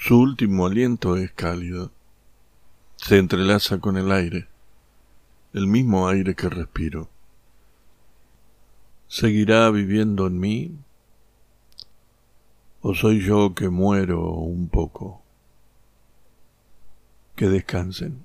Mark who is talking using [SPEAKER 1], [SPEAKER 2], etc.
[SPEAKER 1] Su último aliento es cálido. Se entrelaza con el aire, el mismo aire que respiro. ¿Seguirá viviendo en mí? ¿O soy yo que muero un poco? Que descansen.